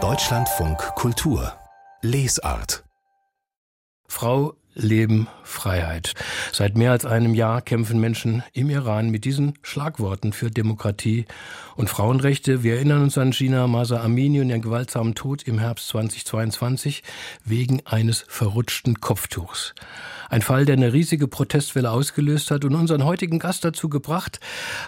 Deutschlandfunk Kultur Lesart Frau, Leben, Freiheit. Seit mehr als einem Jahr kämpfen Menschen im Iran mit diesen Schlagworten für Demokratie und Frauenrechte. Wir erinnern uns an Gina Masa Amini und ihren gewaltsamen Tod im Herbst 2022 wegen eines verrutschten Kopftuchs. Ein Fall, der eine riesige Protestwelle ausgelöst hat und unseren heutigen Gast dazu gebracht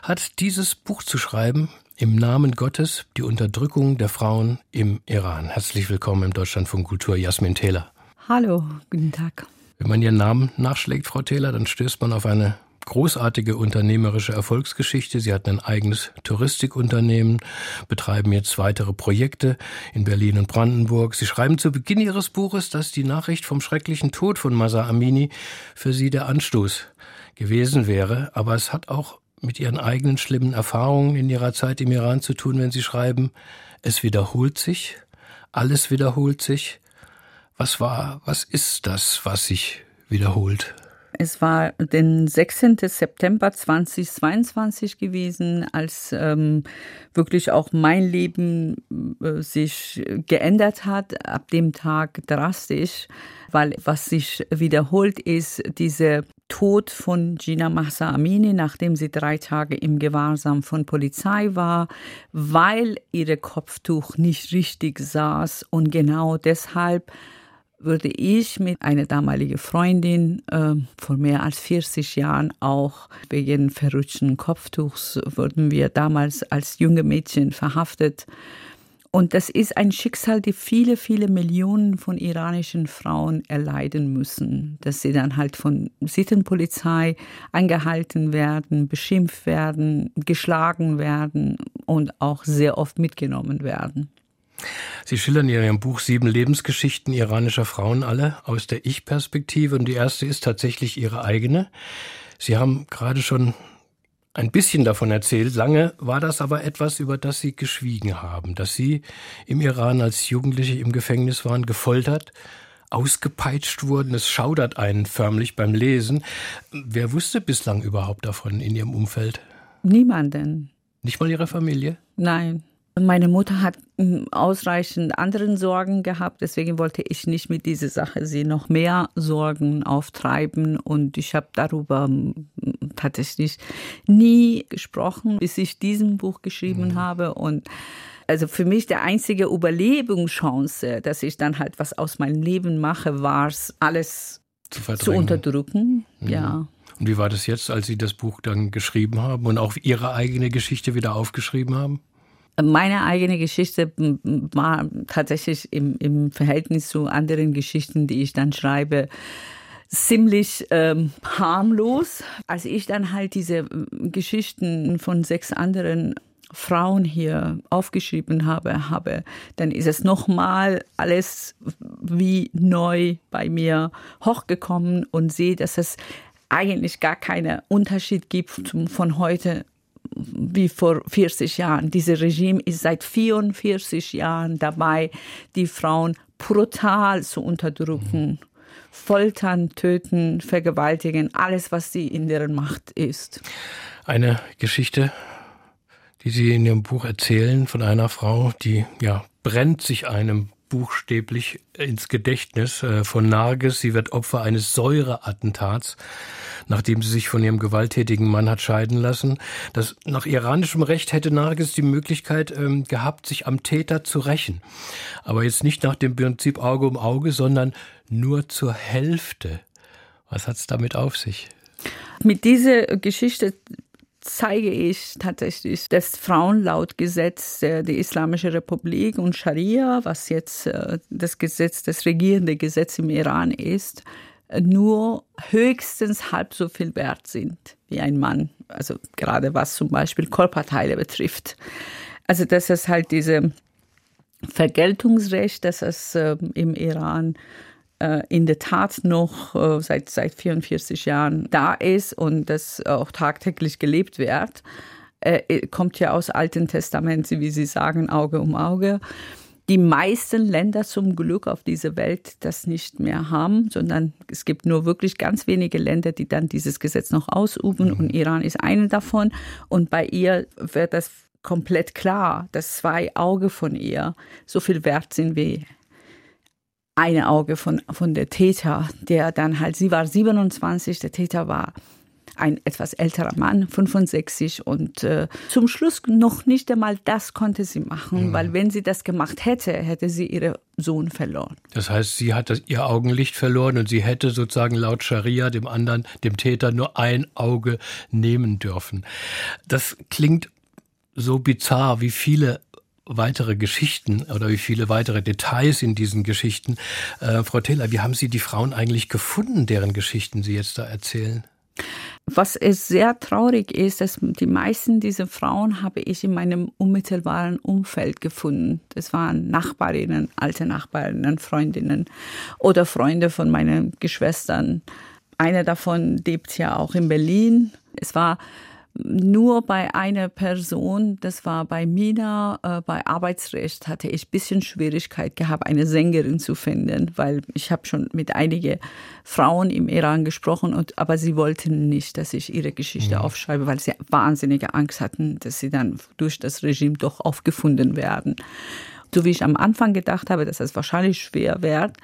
hat, dieses Buch zu schreiben, im Namen Gottes die Unterdrückung der Frauen im Iran. Herzlich willkommen im Deutschlandfunk Kultur, Jasmin Taylor. Hallo, guten Tag. Wenn man Ihren Namen nachschlägt, Frau Taylor, dann stößt man auf eine großartige unternehmerische Erfolgsgeschichte. Sie hatten ein eigenes Touristikunternehmen, betreiben jetzt weitere Projekte in Berlin und Brandenburg. Sie schreiben zu Beginn Ihres Buches, dass die Nachricht vom schrecklichen Tod von Masa Amini für Sie der Anstoß gewesen wäre. Aber es hat auch mit Ihren eigenen schlimmen Erfahrungen in Ihrer Zeit im Iran zu tun, wenn Sie schreiben, es wiederholt sich, alles wiederholt sich. Was war, was ist das, was sich wiederholt? Es war den 16. September 2022 gewesen, als ähm, wirklich auch mein Leben äh, sich geändert hat, ab dem Tag drastisch, weil was sich wiederholt ist, dieser Tod von Gina Mahsa Amini, nachdem sie drei Tage im Gewahrsam von Polizei war, weil ihre Kopftuch nicht richtig saß und genau deshalb würde ich mit einer damaligen Freundin äh, vor mehr als 40 Jahren auch wegen verrutschten Kopftuchs wurden wir damals als junge Mädchen verhaftet. Und das ist ein Schicksal, die viele, viele Millionen von iranischen Frauen erleiden müssen, dass sie dann halt von Sittenpolizei angehalten werden, beschimpft werden, geschlagen werden und auch sehr oft mitgenommen werden. Sie schildern in Ihrem Buch sieben Lebensgeschichten iranischer Frauen alle aus der Ich-Perspektive und die erste ist tatsächlich Ihre eigene. Sie haben gerade schon ein bisschen davon erzählt. Lange war das aber etwas, über das Sie geschwiegen haben, dass Sie im Iran als Jugendliche im Gefängnis waren, gefoltert, ausgepeitscht wurden. Es schaudert einen förmlich beim Lesen. Wer wusste bislang überhaupt davon in Ihrem Umfeld? Niemanden. Nicht mal Ihre Familie? Nein. Meine Mutter hat hm, ausreichend anderen Sorgen gehabt, deswegen wollte ich nicht mit dieser Sache sie noch mehr Sorgen auftreiben und ich habe darüber hm, tatsächlich nie gesprochen, bis ich diesen Buch geschrieben mhm. habe und also für mich der einzige Überlebungschance, dass ich dann halt was aus meinem Leben mache, war es alles zu, zu unterdrücken. Mhm. Ja. Und wie war das jetzt, als Sie das Buch dann geschrieben haben und auch Ihre eigene Geschichte wieder aufgeschrieben haben? Meine eigene Geschichte war tatsächlich im, im Verhältnis zu anderen Geschichten, die ich dann schreibe, ziemlich ähm, harmlos. Als ich dann halt diese Geschichten von sechs anderen Frauen hier aufgeschrieben habe, habe, dann ist es nochmal alles wie neu bei mir hochgekommen und sehe, dass es eigentlich gar keinen Unterschied gibt von heute wie vor 40 Jahren. Dieses Regime ist seit 44 Jahren dabei, die Frauen brutal zu unterdrücken. Foltern, töten, vergewaltigen, alles, was sie in deren Macht ist. Eine Geschichte, die Sie in Ihrem Buch erzählen von einer Frau, die ja brennt sich einem buchstäblich ins Gedächtnis äh, von Narges. Sie wird Opfer eines Säureattentats, nachdem sie sich von ihrem gewalttätigen Mann hat scheiden lassen. Das, nach iranischem Recht hätte Narges die Möglichkeit ähm, gehabt, sich am Täter zu rächen. Aber jetzt nicht nach dem Prinzip Auge um Auge, sondern nur zur Hälfte. Was hat es damit auf sich? Mit dieser Geschichte zeige ich tatsächlich das Frauenlautgesetz der Islamischen Republik und Scharia, was jetzt äh, das Gesetz, das regierende Gesetz im Iran ist, nur höchstens halb so viel wert sind wie ein Mann. Also gerade was zum Beispiel Körperteile betrifft. Also das ist halt diese Vergeltungsrecht, das es äh, im Iran äh, in der Tat noch äh, seit, seit 44 Jahren da ist und das auch tagtäglich gelebt wird, äh, kommt ja aus Alten Testament, wie Sie sagen, Auge um Auge. Die meisten Länder zum Glück auf dieser Welt das nicht mehr haben, sondern es gibt nur wirklich ganz wenige Länder, die dann dieses Gesetz noch ausüben mhm. und Iran ist eine davon. Und bei ihr wird das komplett klar, dass zwei Augen von ihr so viel wert sind wie eine Auge von, von der Täter, der dann halt, sie war 27, der Täter war ein etwas älterer Mann, 65 und äh, zum Schluss noch nicht einmal das konnte sie machen, mhm. weil wenn sie das gemacht hätte, hätte sie ihren Sohn verloren. Das heißt, sie hat das, ihr Augenlicht verloren und sie hätte sozusagen laut Scharia dem anderen, dem Täter nur ein Auge nehmen dürfen. Das klingt so bizarr, wie viele weitere Geschichten oder wie viele weitere Details in diesen Geschichten. Äh, Frau Taylor, wie haben Sie die Frauen eigentlich gefunden, deren Geschichten Sie jetzt da erzählen? Was es sehr traurig ist, dass die meisten dieser Frauen habe ich in meinem unmittelbaren Umfeld gefunden. Das waren Nachbarinnen, alte Nachbarinnen, Freundinnen oder Freunde von meinen Geschwistern. Eine davon lebt ja auch in Berlin. Es war nur bei einer Person, das war bei Mina, äh, bei Arbeitsrecht, hatte ich ein bisschen Schwierigkeit gehabt, eine Sängerin zu finden, weil ich habe schon mit einigen Frauen im Iran gesprochen, und, aber sie wollten nicht, dass ich ihre Geschichte mhm. aufschreibe, weil sie wahnsinnige Angst hatten, dass sie dann durch das Regime doch aufgefunden werden. So wie ich am Anfang gedacht habe, dass es wahrscheinlich schwer wird,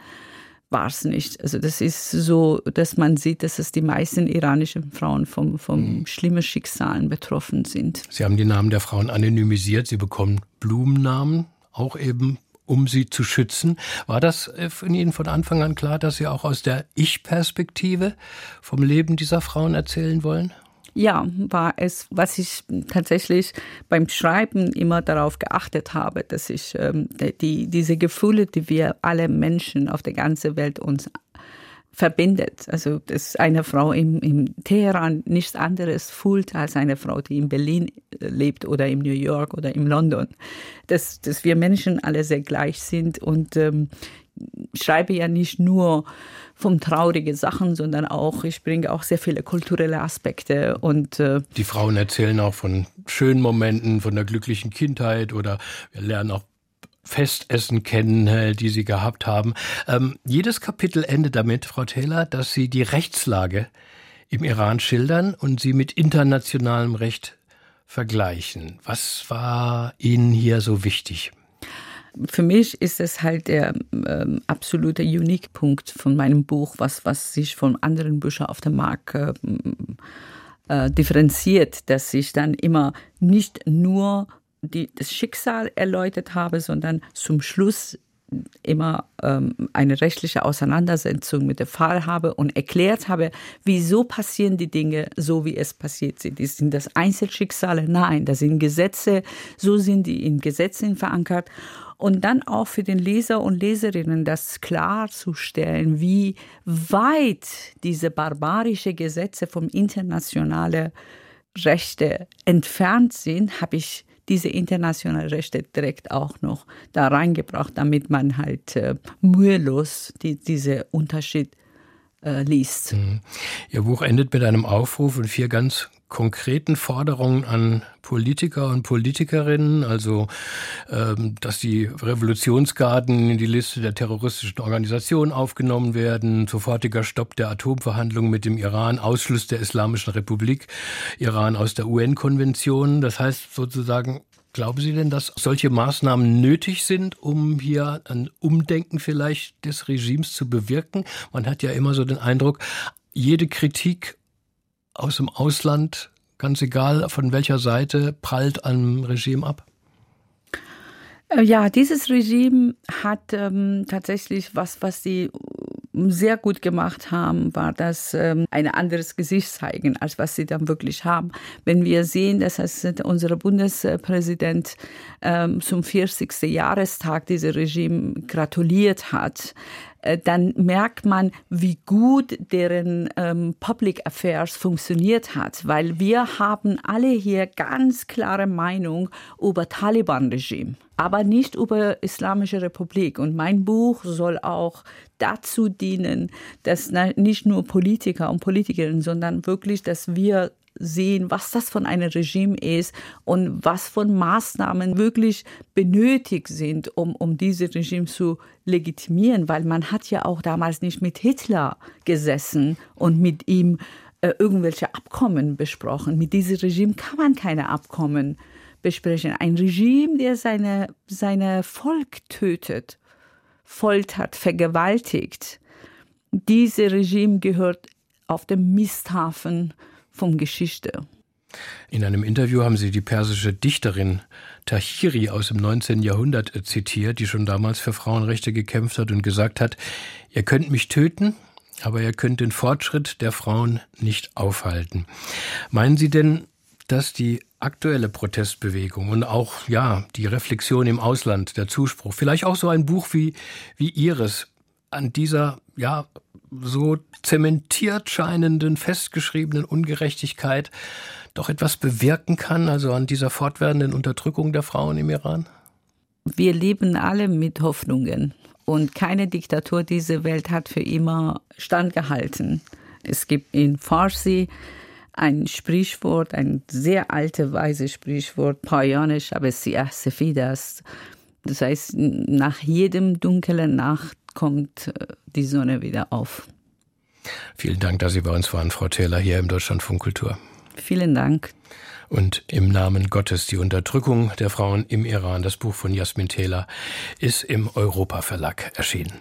war es nicht. Also das ist so, dass man sieht, dass es die meisten iranischen Frauen vom, vom mhm. schlimmen Schicksalen betroffen sind. Sie haben die Namen der Frauen anonymisiert, sie bekommen Blumennamen, auch eben um sie zu schützen. War das äh, von Ihnen von Anfang an klar, dass Sie auch aus der Ich-Perspektive vom Leben dieser Frauen erzählen wollen? Ja, war es, was ich tatsächlich beim Schreiben immer darauf geachtet habe, dass ich ähm, die, diese Gefühle, die wir alle Menschen auf der ganzen Welt uns verbindet. Also, dass eine Frau im, im Teheran nichts anderes fühlt als eine Frau, die in Berlin lebt oder in New York oder in London. Dass, dass wir Menschen alle sehr gleich sind und ähm, schreibe ja nicht nur von traurigen Sachen, sondern auch, ich bringe auch sehr viele kulturelle Aspekte und äh die Frauen erzählen auch von schönen Momenten, von der glücklichen Kindheit oder wir lernen auch Festessen kennen, äh, die Sie gehabt haben. Ähm, jedes Kapitel endet damit, Frau Taylor, dass Sie die Rechtslage im Iran schildern und sie mit internationalem Recht vergleichen. Was war Ihnen hier so wichtig? Für mich ist es halt der ähm, absolute Unique-Punkt von meinem Buch, was, was sich von anderen Büchern auf dem Markt äh, äh, differenziert, dass ich dann immer nicht nur die, das Schicksal erläutert habe, sondern zum Schluss immer ähm, eine rechtliche Auseinandersetzung mit dem Fall habe und erklärt habe, wieso passieren die Dinge so, wie es passiert sind. Sind das Einzelschicksale? Nein, das sind Gesetze, so sind die in Gesetzen verankert und dann auch für den Leser und Leserinnen das klarzustellen, wie weit diese barbarische Gesetze vom internationalen Rechte entfernt sind, habe ich diese internationalen Rechte direkt auch noch da reingebracht, damit man halt äh, mühelos die, diese Unterschied äh, liest. Mhm. Ihr Buch endet mit einem Aufruf und vier ganz konkreten Forderungen an Politiker und Politikerinnen, also ähm, dass die Revolutionsgarden in die Liste der terroristischen Organisationen aufgenommen werden, sofortiger Stopp der Atomverhandlungen mit dem Iran, Ausschluss der Islamischen Republik Iran aus der UN-Konvention. Das heißt sozusagen, Glauben Sie denn, dass solche Maßnahmen nötig sind, um hier ein Umdenken vielleicht des Regimes zu bewirken? Man hat ja immer so den Eindruck, jede Kritik aus dem Ausland, ganz egal von welcher Seite, prallt am Regime ab? Äh, ja, dieses Regime hat ähm, tatsächlich was, was sie sehr gut gemacht haben, war das ähm, ein anderes Gesicht zeigen, als was sie dann wirklich haben. Wenn wir sehen, dass es unser Bundespräsident ähm, zum 40. Jahrestag dieses Regime gratuliert hat, äh, dann merkt man, wie gut deren ähm, Public Affairs funktioniert hat, weil wir haben alle hier ganz klare Meinung über Taliban-Regime, aber nicht über Islamische Republik. Und mein Buch soll auch dazu dienen, dass nicht nur Politiker und Politikerinnen, sondern wirklich, dass wir sehen, was das von einem Regime ist und was von Maßnahmen wirklich benötigt sind, um, um dieses Regime zu legitimieren, weil man hat ja auch damals nicht mit Hitler gesessen und mit ihm äh, irgendwelche Abkommen besprochen. Mit diesem Regime kann man keine Abkommen besprechen. Ein Regime, der seine, seine Volk tötet, foltert, vergewaltigt. Dieses Regime gehört auf dem Misthafen von Geschichte. In einem Interview haben Sie die persische Dichterin Tahiri aus dem 19. Jahrhundert zitiert, die schon damals für Frauenrechte gekämpft hat und gesagt hat, ihr könnt mich töten, aber ihr könnt den Fortschritt der Frauen nicht aufhalten. Meinen Sie denn, dass die aktuelle Protestbewegung und auch ja die Reflexion im Ausland, der Zuspruch, vielleicht auch so ein Buch wie wie Ihres an dieser ja so zementiert scheinenden festgeschriebenen Ungerechtigkeit doch etwas bewirken kann, also an dieser fortwährenden Unterdrückung der Frauen im Iran? Wir leben alle mit Hoffnungen und keine Diktatur dieser Welt hat für immer standgehalten. Es gibt in Farsi ein Sprichwort, ein sehr alte, weise Sprichwort, payanisch, aber siyah sefidas. Das heißt, nach jedem dunklen Nacht kommt äh, die Sonne wieder auf. Vielen Dank, dass Sie bei uns waren, Frau Taylor, hier im Deutschlandfunk Kultur. Vielen Dank. Und im Namen Gottes die Unterdrückung der Frauen im Iran, das Buch von Jasmin Taylor, ist im Europa Verlag erschienen.